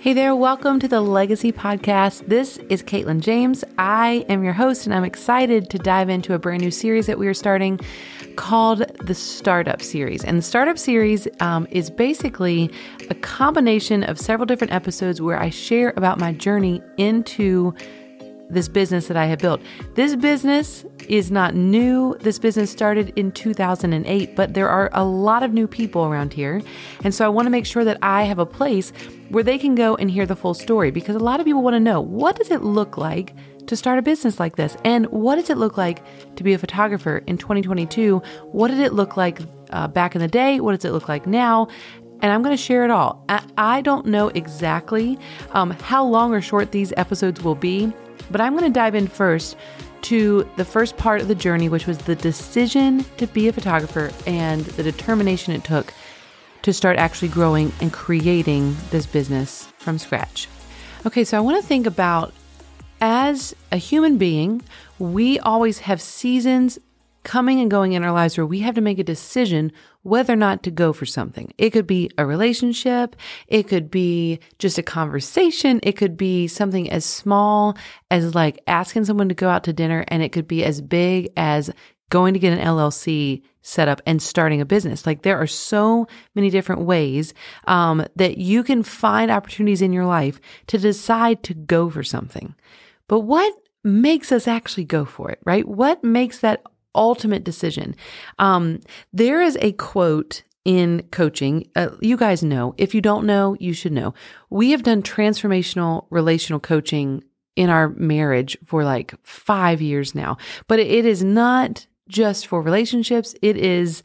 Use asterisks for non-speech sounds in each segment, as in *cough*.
Hey there, welcome to the Legacy Podcast. This is Caitlin James. I am your host, and I'm excited to dive into a brand new series that we are starting called the Startup Series. And the Startup Series um, is basically a combination of several different episodes where I share about my journey into this business that I have built. This business is not new. This business started in 2008, but there are a lot of new people around here. And so I want to make sure that I have a place where they can go and hear the full story because a lot of people want to know what does it look like to start a business like this? And what does it look like to be a photographer in 2022? What did it look like uh, back in the day? What does it look like now? and I'm going to share it all. I, don't know exactly um, how long or short these episodes will be, but I'm going to dive in first to the first part of the journey, which was the decision to be a photographer and the determination it took to start actually growing and creating this business from scratch. Okay, so I want to think about as a human being, we always have seasons coming and going in our lives where we have to make a decision whether or not to go for something. It could be a relationship. It could be just a conversation. It could be something as small as like asking someone to go out to dinner. And it could be as big as going to get an LLC set up and starting a business. Like there are so many different ways um, that you can find opportunities in your life to decide to go for something. But what makes us actually go for it, right? What makes that ultimate decision. Um, there is a quote in coaching. Uh, you guys know. If you don't know, you should know. We have done transformational relational coaching in our marriage for like five years now, but it is not just for relationships. It is,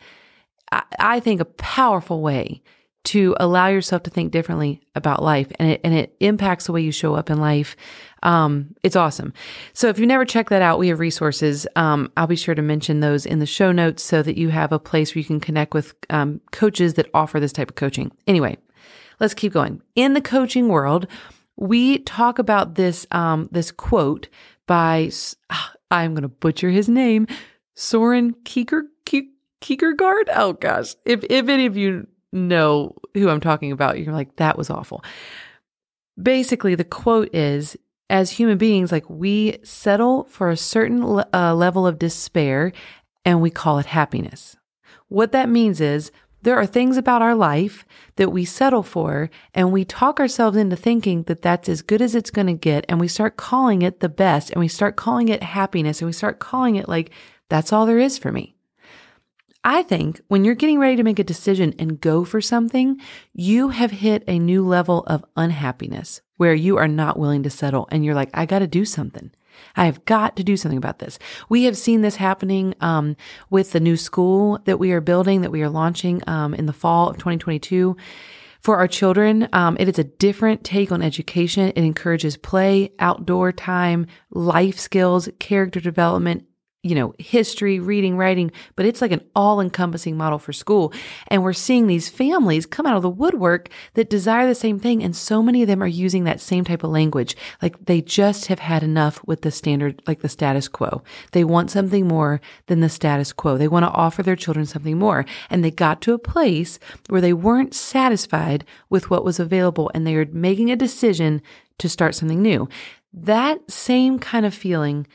I think, a powerful way to allow yourself to think differently about life and it, and it impacts the way you show up in life. Um, it's awesome. So if you never check that out, we have resources. Um, I'll be sure to mention those in the show notes so that you have a place where you can connect with um, coaches that offer this type of coaching. Anyway, let's keep going. In the coaching world, we talk about this um, this quote by I'm going to butcher his name, Soren Kierkegaard. Kierkegaard. Oh gosh, if if any of you know who I'm talking about, you're like that was awful. Basically, the quote is as human beings, like we settle for a certain uh, level of despair and we call it happiness. What that means is there are things about our life that we settle for and we talk ourselves into thinking that that's as good as it's going to get. And we start calling it the best and we start calling it happiness and we start calling it like, that's all there is for me. I think when you're getting ready to make a decision and go for something, you have hit a new level of unhappiness where you are not willing to settle and you're like, I got to do something. I have got to do something about this. We have seen this happening um, with the new school that we are building, that we are launching um, in the fall of 2022. For our children, um, it is a different take on education. It encourages play, outdoor time, life skills, character development, you know, history, reading, writing, but it's like an all encompassing model for school. And we're seeing these families come out of the woodwork that desire the same thing. And so many of them are using that same type of language. Like they just have had enough with the standard, like the status quo. They want something more than the status quo. They want to offer their children something more. And they got to a place where they weren't satisfied with what was available and they are making a decision to start something new. That same kind of feeling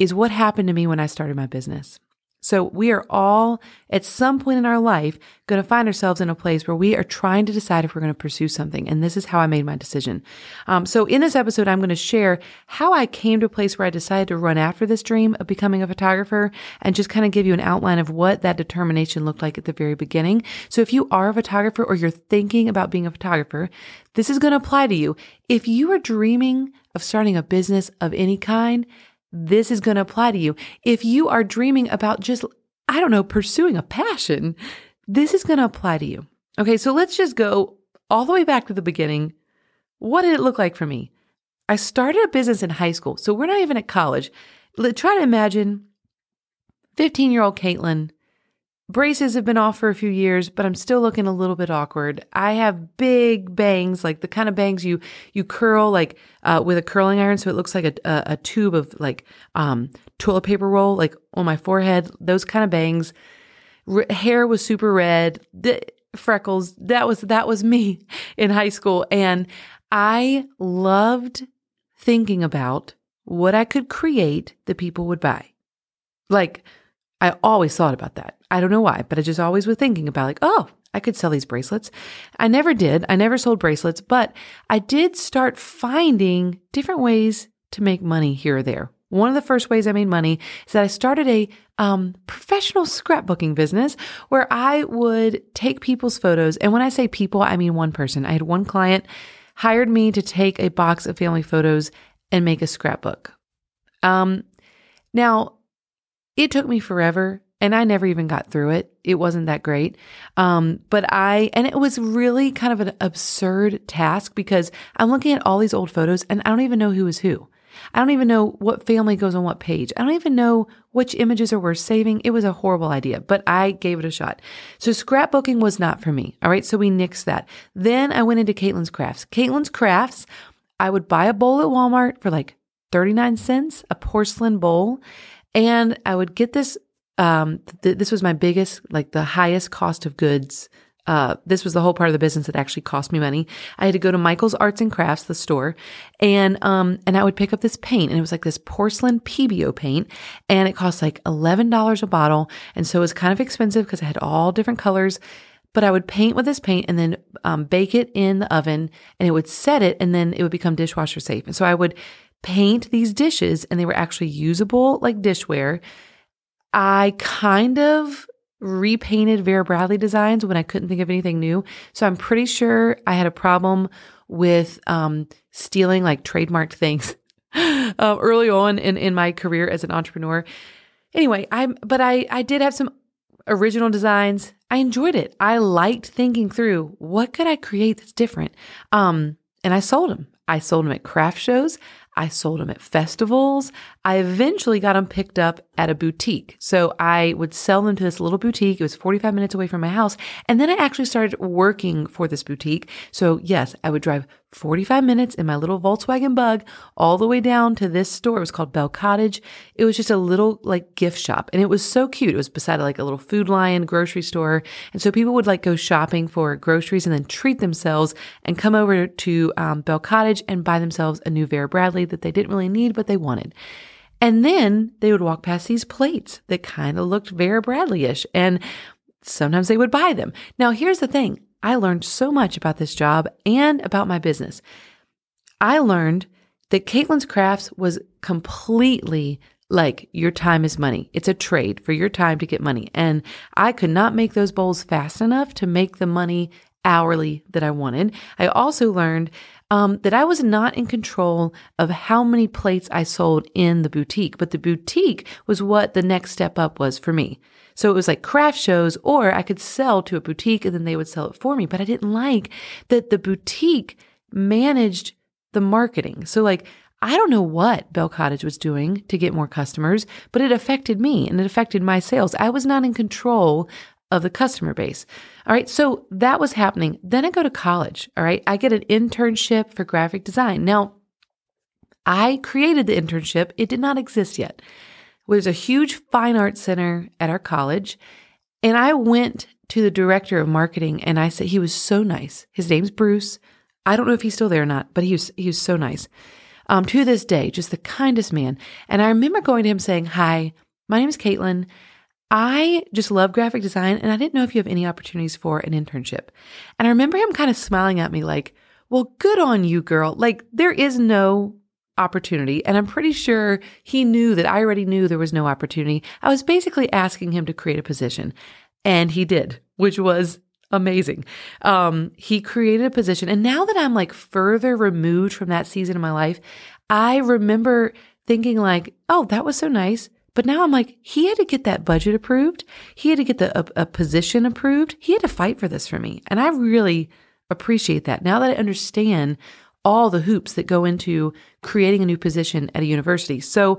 is what happened to me when I started my business. So we are all at some point in our life going to find ourselves in a place where we are trying to decide if we're going to pursue something. And this is how I made my decision. Um, so in this episode, I'm going to share how I came to a place where I decided to run after this dream of becoming a photographer and just kind of give you an outline of what that determination looked like at the very beginning. So if you are a photographer or you're thinking about being a photographer, this is going to apply to you. If you are dreaming of starting a business of any kind, this is going to apply to you. If you are dreaming about just, I don't know, pursuing a passion, this is going to apply to you. Okay, so let's just go all the way back to the beginning. What did it look like for me? I started a business in high school, so we're not even at college. Let, Try to imagine 15 year old Caitlin Braces have been off for a few years, but I'm still looking a little bit awkward. I have big bangs, like the kind of bangs you you curl like uh, with a curling iron, so it looks like a, a, a tube of like um, toilet paper roll, like on my forehead. Those kind of bangs. R- hair was super red. The freckles. That was that was me *laughs* in high school, and I loved thinking about what I could create that people would buy. Like, I always thought about that. I don't know why, but I just always was thinking about, like, oh, I could sell these bracelets. I never did. I never sold bracelets, but I did start finding different ways to make money here or there. One of the first ways I made money is that I started a um, professional scrapbooking business where I would take people's photos. And when I say people, I mean one person. I had one client hired me to take a box of family photos and make a scrapbook. Um, now, it took me forever and I never even got through it. It wasn't that great. Um, but I, and it was really kind of an absurd task because I'm looking at all these old photos and I don't even know who is who. I don't even know what family goes on what page. I don't even know which images are worth saving. It was a horrible idea, but I gave it a shot. So scrapbooking was not for me. All right. So we nixed that. Then I went into Caitlin's Crafts. Caitlin's Crafts, I would buy a bowl at Walmart for like 39 cents, a porcelain bowl. And I would get this um, th- this was my biggest, like the highest cost of goods. Uh, this was the whole part of the business that actually cost me money. I had to go to Michael's Arts and Crafts, the store, and um, and I would pick up this paint, and it was like this porcelain Pebeo paint, and it cost like eleven dollars a bottle, and so it was kind of expensive because I had all different colors. But I would paint with this paint and then um, bake it in the oven, and it would set it, and then it would become dishwasher safe. And so I would paint these dishes, and they were actually usable like dishware I kind of repainted Vera Bradley designs when I couldn't think of anything new. So I'm pretty sure I had a problem with um, stealing like trademarked things *laughs* um, early on in, in my career as an entrepreneur. Anyway, I'm but I I did have some original designs. I enjoyed it. I liked thinking through what could I create that's different. Um, and I sold them. I sold them at craft shows. I sold them at festivals. I eventually got them picked up at a boutique. So I would sell them to this little boutique. It was 45 minutes away from my house. And then I actually started working for this boutique. So yes, I would drive 45 minutes in my little Volkswagen bug all the way down to this store. It was called Bell Cottage. It was just a little like gift shop and it was so cute. It was beside like a little Food Lion grocery store. And so people would like go shopping for groceries and then treat themselves and come over to um, Bell Cottage and buy themselves a new Vera Bradley that they didn't really need, but they wanted. And then they would walk past these plates that kind of looked Vera Bradley ish. And sometimes they would buy them. Now, here's the thing I learned so much about this job and about my business. I learned that Caitlin's Crafts was completely like your time is money. It's a trade for your time to get money. And I could not make those bowls fast enough to make the money hourly that I wanted. I also learned um, that I was not in control of how many plates I sold in the boutique, but the boutique was what the next step up was for me. So it was like craft shows, or I could sell to a boutique and then they would sell it for me. But I didn't like that the boutique managed the marketing. So, like, I don't know what Bell Cottage was doing to get more customers, but it affected me and it affected my sales. I was not in control of the customer base. All right. So that was happening. Then I go to college. All right. I get an internship for graphic design. Now, I created the internship. It did not exist yet was a huge fine arts center at our college. And I went to the director of marketing and I said, he was so nice. His name's Bruce. I don't know if he's still there or not, but he was, he was so nice. Um, to this day, just the kindest man. And I remember going to him saying, Hi, my name is Caitlin. I just love graphic design and I didn't know if you have any opportunities for an internship. And I remember him kind of smiling at me like, well, good on you, girl. Like there is no opportunity. And I'm pretty sure he knew that I already knew there was no opportunity. I was basically asking him to create a position. And he did, which was amazing. Um, he created a position. And now that I'm like further removed from that season of my life, I remember thinking like, oh, that was so nice. But now I'm like, he had to get that budget approved. He had to get the a, a position approved. He had to fight for this for me. And I really appreciate that. Now that I understand all the hoops that go into creating a new position at a university. So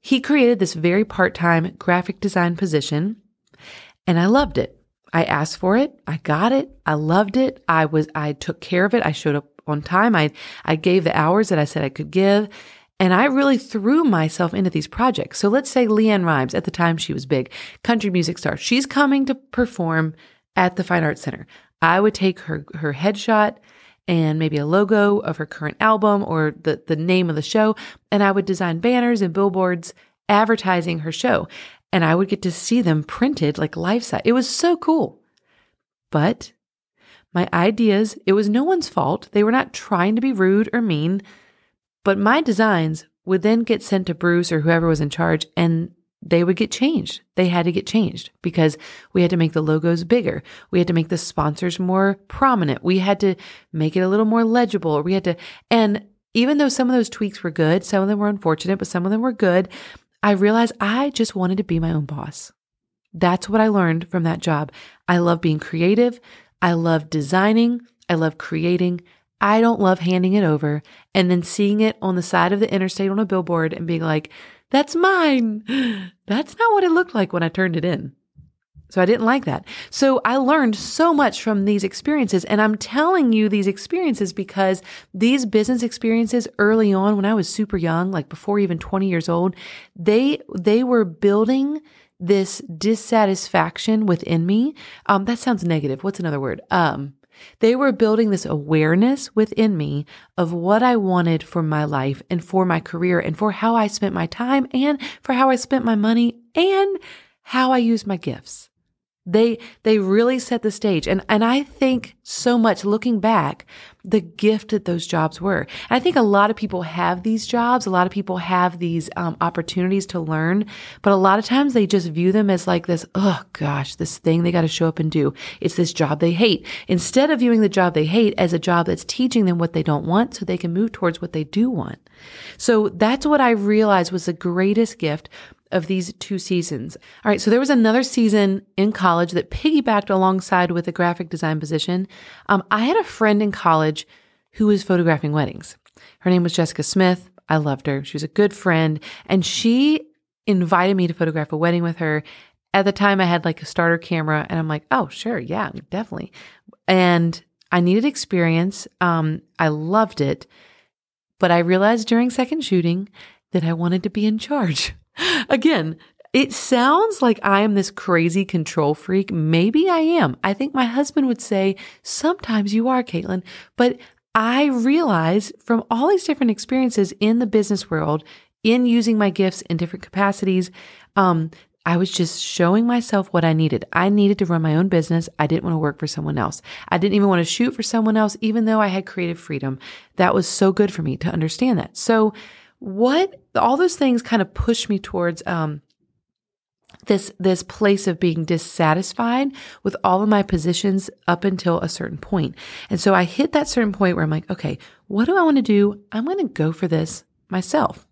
he created this very part time graphic design position, and I loved it. I asked for it. I got it. I loved it. I was, I took care of it. I showed up on time. I, I gave the hours that I said I could give. And I really threw myself into these projects. So let's say LeAnn Rimes, at the time she was big, country music star. She's coming to perform at the Fine Arts Center. I would take her, her headshot and maybe a logo of her current album or the, the name of the show. And I would design banners and billboards advertising her show. And I would get to see them printed like life size. It was so cool. But my ideas, it was no one's fault. They were not trying to be rude or mean. But my designs would then get sent to Bruce or whoever was in charge and they would get changed. They had to get changed because we had to make the logos bigger. We had to make the sponsors more prominent. We had to make it a little more legible. We had to, and even though some of those tweaks were good, some of them were unfortunate, but some of them were good, I realized I just wanted to be my own boss. That's what I learned from that job. I love being creative. I love designing. I love creating. I don't love handing it over and then seeing it on the side of the interstate on a billboard and being like, that's mine. *gasps* That's not what it looked like when I turned it in. So I didn't like that. So I learned so much from these experiences. And I'm telling you these experiences because these business experiences early on when I was super young, like before even 20 years old, they, they were building this dissatisfaction within me. Um, that sounds negative. What's another word? Um, they were building this awareness within me of what I wanted for my life and for my career and for how I spent my time and for how I spent my money and how I used my gifts. They they really set the stage. And and I think so much looking back, the gift that those jobs were. And I think a lot of people have these jobs. A lot of people have these um, opportunities to learn, but a lot of times they just view them as like this, oh gosh, this thing they got to show up and do. It's this job they hate. Instead of viewing the job they hate as a job that's teaching them what they don't want so they can move towards what they do want. So that's what I realized was the greatest gift of these two seasons. All right, so there was another season in college that piggybacked alongside with a graphic design position. Um, I had a friend in college who was photographing weddings. Her name was Jessica Smith. I loved her. She was a good friend, and she invited me to photograph a wedding with her. At the time, I had like a starter camera, and I'm like, oh, sure, yeah, definitely. And I needed experience. Um, I loved it. But I realized during second shooting that I wanted to be in charge. *laughs* Again, it sounds like I am this crazy control freak. Maybe I am. I think my husband would say, sometimes you are, Caitlin. But I realize from all these different experiences in the business world, in using my gifts in different capacities, um, I was just showing myself what I needed. I needed to run my own business. I didn't want to work for someone else. I didn't even want to shoot for someone else, even though I had creative freedom. That was so good for me to understand that. So what all those things kind of push me towards um, this this place of being dissatisfied with all of my positions up until a certain point. And so I hit that certain point where I'm like, okay, what do I want to do? I'm going to go for this myself.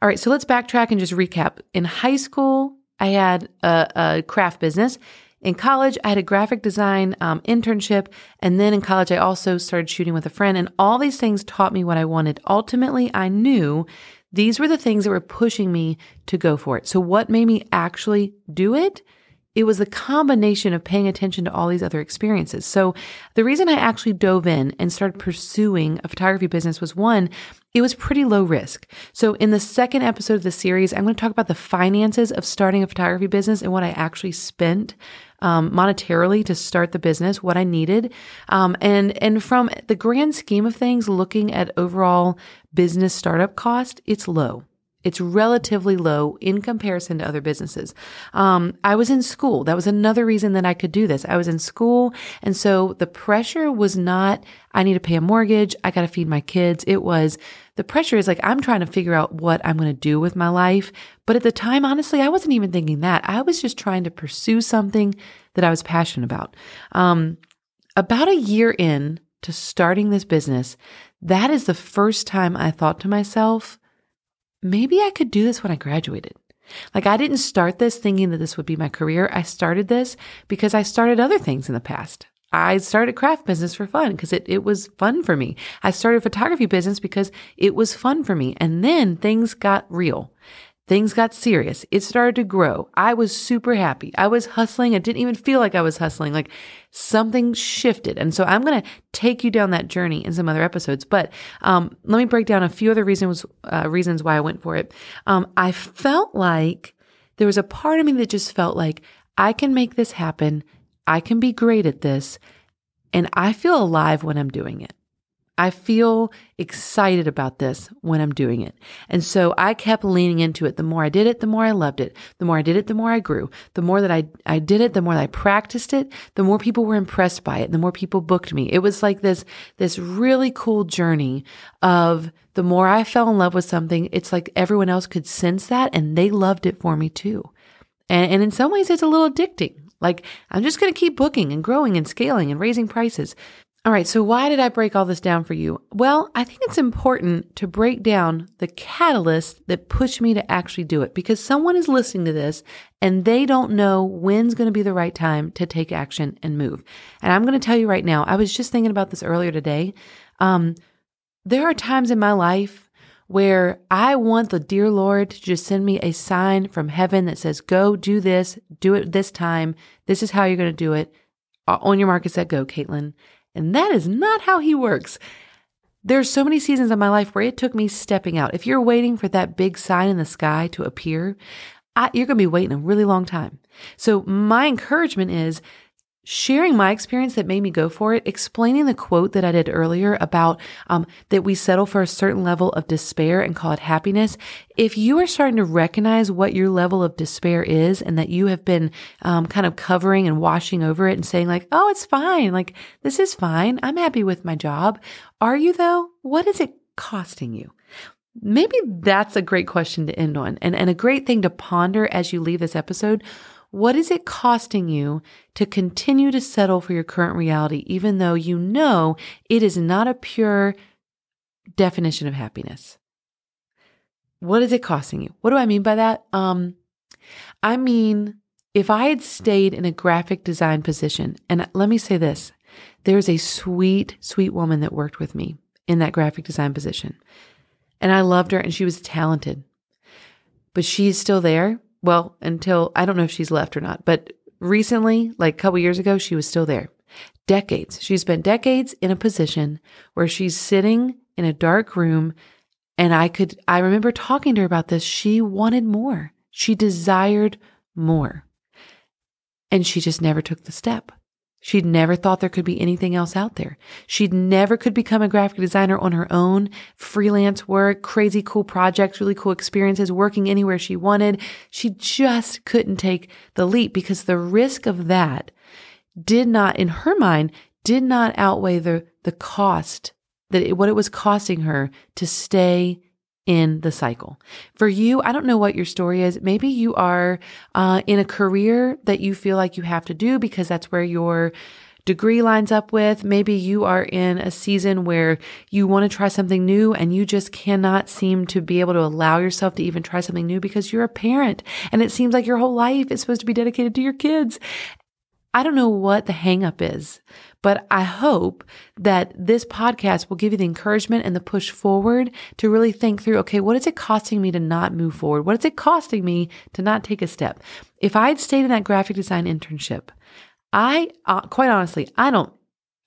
All right, so let's backtrack and just recap. In high school, I had a, a craft business. In college, I had a graphic design um, internship. And then in college, I also started shooting with a friend. And all these things taught me what I wanted. Ultimately, I knew these were the things that were pushing me to go for it. So, what made me actually do it? It was the combination of paying attention to all these other experiences. So, the reason I actually dove in and started pursuing a photography business was one, it was pretty low risk. So, in the second episode of the series, I'm going to talk about the finances of starting a photography business and what I actually spent um, monetarily to start the business, what I needed, um, and and from the grand scheme of things, looking at overall business startup cost, it's low. It's relatively low in comparison to other businesses. Um, I was in school. That was another reason that I could do this. I was in school. And so the pressure was not, I need to pay a mortgage. I got to feed my kids. It was, the pressure is like, I'm trying to figure out what I'm going to do with my life. But at the time, honestly, I wasn't even thinking that. I was just trying to pursue something that I was passionate about. Um, about a year in to starting this business, that is the first time I thought to myself, maybe I could do this when I graduated. Like I didn't start this thinking that this would be my career. I started this because I started other things in the past. I started craft business for fun because it, it was fun for me. I started photography business because it was fun for me. And then things got real. Things got serious. It started to grow. I was super happy. I was hustling. I didn't even feel like I was hustling. Like something shifted. And so I'm going to take you down that journey in some other episodes. But um, let me break down a few other reasons, uh, reasons why I went for it. Um, I felt like there was a part of me that just felt like I can make this happen. I can be great at this. And I feel alive when I'm doing it. I feel excited about this when I'm doing it. And so I kept leaning into it. The more I did it, the more I loved it. The more I did it, the more I grew. The more that I, I did it, the more I practiced it, the more people were impressed by it, the more people booked me. It was like this, this really cool journey of the more I fell in love with something, it's like everyone else could sense that and they loved it for me too. And, and in some ways, it's a little addicting. Like, I'm just going to keep booking and growing and scaling and raising prices. All right, so why did I break all this down for you? Well, I think it's important to break down the catalyst that pushed me to actually do it because someone is listening to this and they don't know when's going to be the right time to take action and move. And I'm going to tell you right now, I was just thinking about this earlier today. Um, there are times in my life where I want the dear Lord to just send me a sign from heaven that says, go do this, do it this time. This is how you're going to do it. On your market set, go, Caitlin. And that is not how he works. There's so many seasons in my life where it took me stepping out. If you're waiting for that big sign in the sky to appear, I, you're going to be waiting a really long time. So my encouragement is sharing my experience that made me go for it, explaining the quote that I did earlier about um, that we settle for a certain level of despair and call it happiness. If you are starting to recognize what your level of despair is and that you have been um, kind of covering and washing over it and saying like, oh, it's fine. Like, this is fine. I'm happy with my job. Are you though? What is it costing you? Maybe that's a great question to end on and, and a great thing to ponder as you leave this episode. What is it costing you to continue to settle for your current reality, even though you know it is not a pure definition of happiness? What is it costing you? What do I mean by that? Um, I mean, if I had stayed in a graphic design position, and let me say this there's a sweet, sweet woman that worked with me in that graphic design position. And I loved her and she was talented. But she's still there well, until I don't know if she's left or not, but recently, like a couple years ago, she was still there. Decades. She spent decades in a position where she's sitting in a dark room. And I could, I remember talking to her about this. She wanted more. She desired more. And she just never took the step. She'd never thought there could be anything else out there. She'd never could become a graphic designer on her own, freelance work, crazy cool projects, really cool experiences, working anywhere she wanted. She just couldn't take the leap because the risk of that did not, in her mind, did not outweigh the, the cost that it, what it was costing her to stay in the cycle. For you, I don't know what your story is. Maybe you are uh, in a career that you feel like you have to do because that's where your degree lines up with. Maybe you are in a season where you want to try something new and you just cannot seem to be able to allow yourself to even try something new because you're a parent and it seems like your whole life is supposed to be dedicated to your kids. I don't know what the hangup is, but I hope that this podcast will give you the encouragement and the push forward to really think through, okay, what is it costing me to not move forward? What is it costing me to not take a step? If I had stayed in that graphic design internship, I, uh, quite honestly, I don't,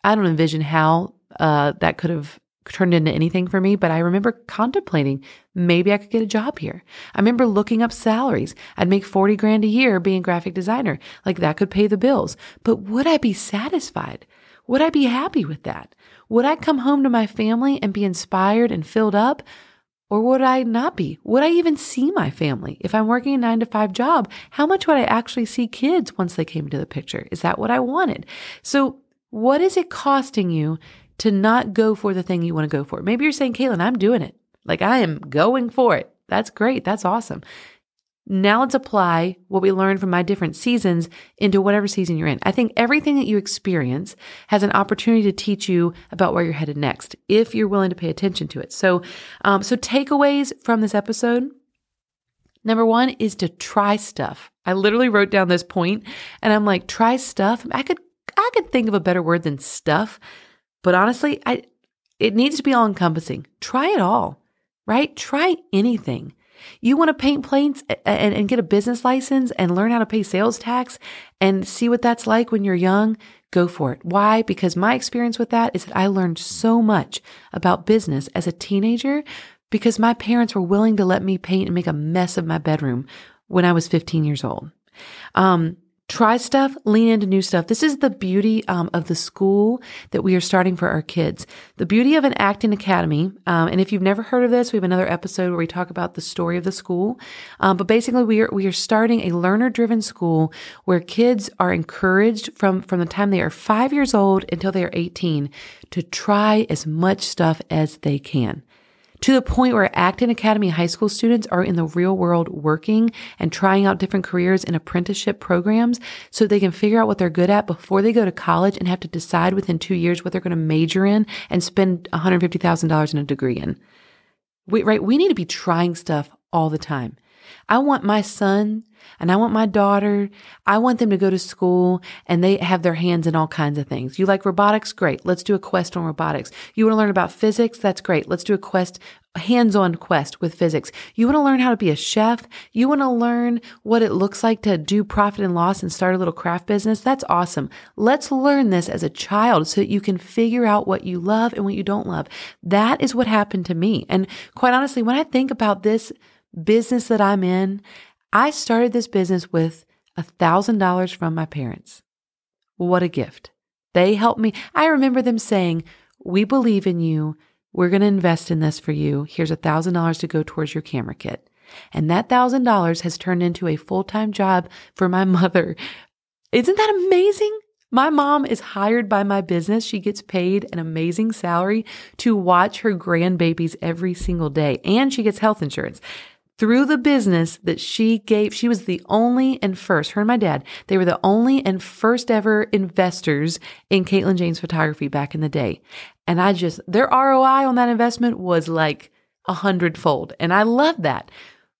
I don't envision how, uh, that could have turned into anything for me, but I remember contemplating maybe I could get a job here. I remember looking up salaries. I'd make 40 grand a year being graphic designer. Like that could pay the bills. But would I be satisfied? Would I be happy with that? Would I come home to my family and be inspired and filled up? Or would I not be? Would I even see my family? If I'm working a nine to five job, how much would I actually see kids once they came into the picture? Is that what I wanted? So what is it costing you to not go for the thing you want to go for. Maybe you're saying, Kaylin, I'm doing it. Like I am going for it. That's great. That's awesome. Now let's apply what we learned from my different seasons into whatever season you're in. I think everything that you experience has an opportunity to teach you about where you're headed next, if you're willing to pay attention to it. So, um, so takeaways from this episode. Number one is to try stuff. I literally wrote down this point and I'm like, try stuff. I could, I could think of a better word than stuff but honestly, I it needs to be all encompassing. Try it all, right? Try anything. You want to paint planes and, and, get a business license and learn how to pay sales tax and see what that's like when you're young? Go for it. Why? Because my experience with that is that I learned so much about business as a teenager because my parents were willing to let me paint and make a mess of my bedroom when I was 15 years old. Um, try stuff, lean into new stuff. This is the beauty um, of the school that we are starting for our kids. The beauty of an Acton Academy. Um, and if you've never heard of this, we have another episode where we talk about the story of the school. Um, but basically, we are we are starting a learner driven school where kids are encouraged from from the time they are five years old until they are eighteen to try as much stuff as they can to the point where Acton Academy high school students are in the real world working and trying out different careers in apprenticeship programs so they can figure out what they're good at before they go to college and have to decide within two years what they're going to major in and spend $150,000 in a degree in. We, right? We need to be trying stuff all the time. I want my son and I want my daughter, I want them to go to school and they have their hands in all kinds of things. You like robotics? Great. Let's do a quest on robotics. You want to learn about physics? That's great. Let's do a quest, hands-on quest with physics. You want to learn how to be a chef? You want to learn what it looks like to do profit and loss and start a little craft business? That's awesome. Let's learn this as a child so that you can figure out what you love and what you don't love. That is what happened to me. And quite honestly, when I think about this business that I'm in, I started this business with a $1,000 from my parents. What a gift. They helped me. I remember them saying, We believe in you. We're going to invest in this for you. Here's a $1,000 to go towards your camera kit. And that $1,000 has turned into a full time job for my *laughs* mother. Isn't that amazing? My mom is hired by my business. She gets paid an amazing salary to watch her grandbabies every single day, and she gets health insurance through the business that she gave. She was the only and first, her and my dad, they were the only and first ever investors in Caitlin Jane's photography back in the day. And I just, their ROI on that investment was like a hundredfold. And I love that.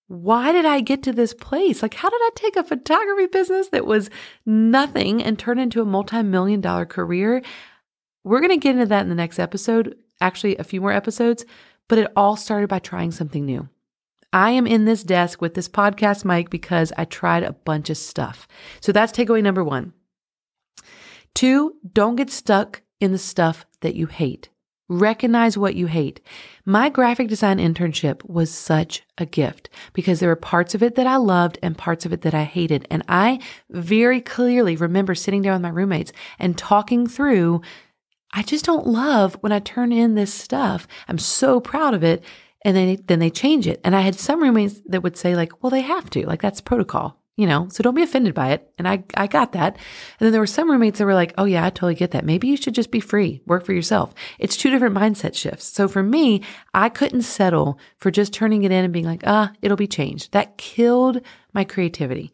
Why did I get to this place? Like, how did I take a photography business that was nothing and turn into a multi million dollar career? We're going to get into that in the next episode, actually, a few more episodes, but it all started by trying something new. I am in this desk with this podcast mic because I tried a bunch of stuff. So that's takeaway number one. Two, don't get stuck in the stuff that you hate. Recognize what you hate. My graphic design internship was such a gift because there were parts of it that I loved and parts of it that I hated. And I very clearly remember sitting down with my roommates and talking through, I just don't love when I turn in this stuff. I'm so proud of it and then then they change it. And I had some roommates that would say like, "Well, they have to. Like that's protocol." You know, so don't be offended by it. And I I got that. And then there were some roommates that were like, "Oh yeah, I totally get that. Maybe you should just be free, work for yourself." It's two different mindset shifts. So for me, I couldn't settle for just turning it in and being like, "Ah, it'll be changed." That killed my creativity.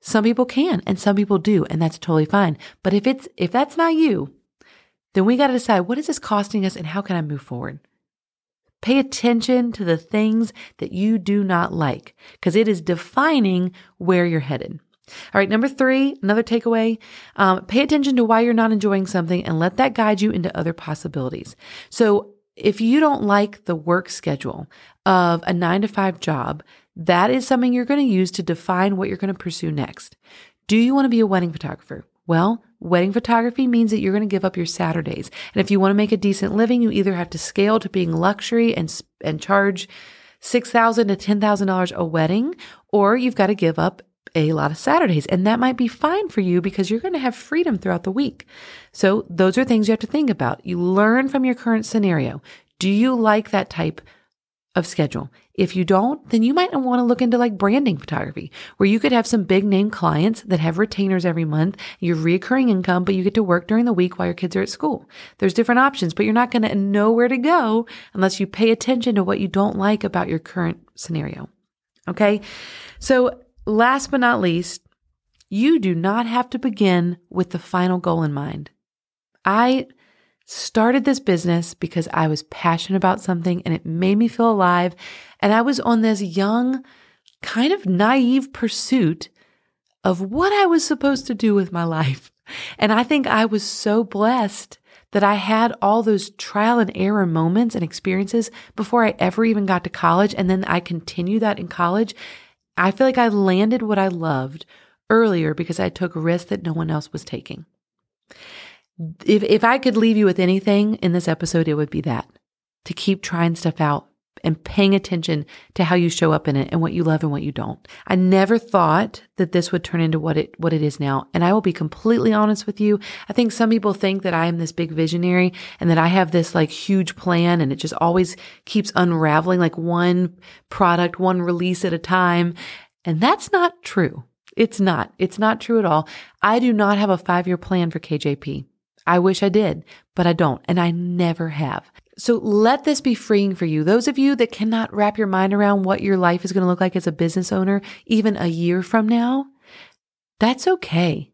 Some people can and some people do, and that's totally fine. But if it's if that's not you, then we got to decide what is this costing us and how can I move forward? Pay attention to the things that you do not like because it is defining where you're headed. All right, number three, another takeaway um, pay attention to why you're not enjoying something and let that guide you into other possibilities. So, if you don't like the work schedule of a nine to five job, that is something you're going to use to define what you're going to pursue next. Do you want to be a wedding photographer? Well, wedding photography means that you're going to give up your Saturdays. And if you want to make a decent living, you either have to scale to being luxury and and charge 6,000 to $10,000 a wedding, or you've got to give up a lot of Saturdays. And that might be fine for you because you're going to have freedom throughout the week. So those are things you have to think about. You learn from your current scenario. Do you like that type of schedule. If you don't, then you might want to look into like branding photography, where you could have some big name clients that have retainers every month, your reoccurring income, but you get to work during the week while your kids are at school. There's different options, but you're not going to know where to go unless you pay attention to what you don't like about your current scenario. Okay. So last but not least, you do not have to begin with the final goal in mind. I started this business because I was passionate about something and it made me feel alive. And I was on this young, kind of naive pursuit of what I was supposed to do with my life. And I think I was so blessed that I had all those trial and error moments and experiences before I ever even got to college. And then I continued that in college. I feel like I landed what I loved earlier because I took risks that no one else was taking if if I could leave you with anything in this episode, it would be that to keep trying stuff out and paying attention to how you show up in it and what you love and what you don't. I never thought that this would turn into what it what it is now. And I will be completely honest with you. I think some people think that I am this big visionary and that I have this like huge plan and it just always keeps unraveling like one product, one release at a time. And that's not true. It's not. It's not true at all. I do not have a 5-year plan for KJP. I wish I did, but I don't, and I never have. So let this be freeing for you. Those of you that cannot wrap your mind around what your life is going to look like as a business owner, even a year from now, that's okay.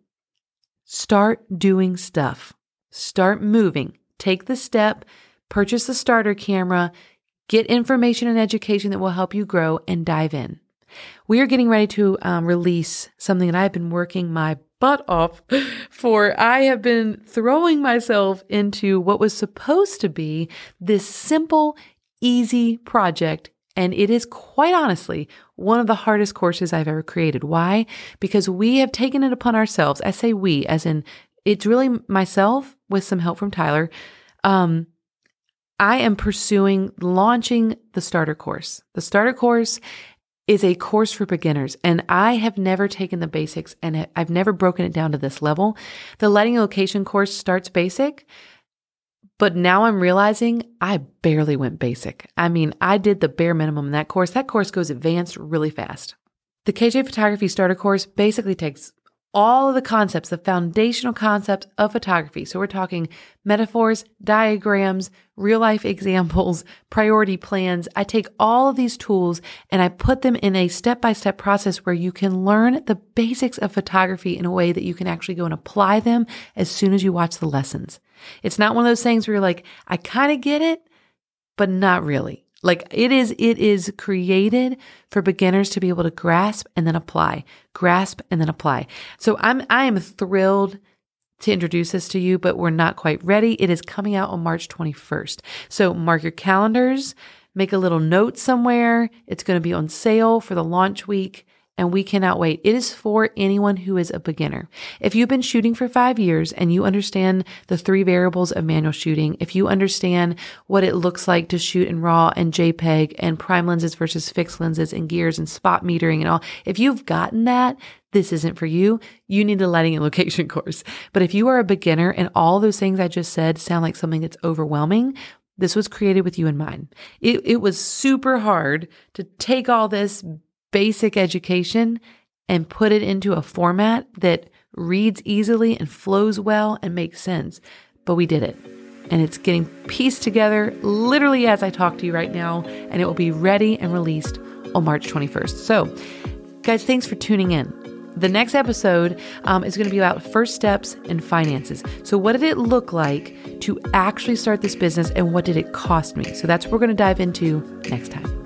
Start doing stuff. Start moving. Take the step, purchase the starter camera, get information and education that will help you grow, and dive in. We are getting ready to um, release something that I've been working my butt off *laughs* for I have been throwing myself into what was supposed to be this simple, easy project. And it is quite honestly one of the hardest courses I've ever created. Why? Because we have taken it upon ourselves. I say we, as in it's really myself with some help from Tyler. Um, I am pursuing launching the starter course. The starter course is a course for beginners. And I have never taken the basics and I've never broken it down to this level. The lighting location course starts basic, but now I'm realizing I barely went basic. I mean, I did the bare minimum in that course. That course goes advanced really fast. The KJ Photography Starter course basically takes all of the concepts, the foundational concepts of photography. So we're talking metaphors, diagrams, real life *laughs* examples, priority plans. I take all of these tools and I put them in a step by step process where you can learn the basics of photography in a way that you can actually go and apply them as soon as you watch the lessons. It's not one of those things where you're like, I kind of get it, but not really. Like it is, it is created for beginners to be able to grasp and then apply, grasp and then apply. So I'm, I am thrilled to introduce this to you, but we're not quite ready. It is coming out on March 21st. So mark your calendars, make a little note somewhere. It's going to be on sale for the launch week and we cannot wait. It is for anyone who is a beginner. If you've been shooting for five years and you understand the three variables of manual shooting, if you understand what it looks like to shoot in RAW and JPEG and prime lenses versus fixed lenses and gears and spot metering and all, if you've gotten that, this isn't for you. You need the lighting and location *laughs* course. But if you are a beginner and all those things I just said sound like something that's overwhelming, this was created with you in mind. It, it was super hard to take all this basic education and put it into a format that reads easily and flows well and makes sense. But we did it. And it's getting pieced together literally as I talk to you right now. And it will be ready and released on March 21st. So, guys, thanks for tuning in. The next episode um, is going to be about first steps and finances. So, what did it look like to actually start this business and what did it cost me? So, that's what we're going to dive into next time.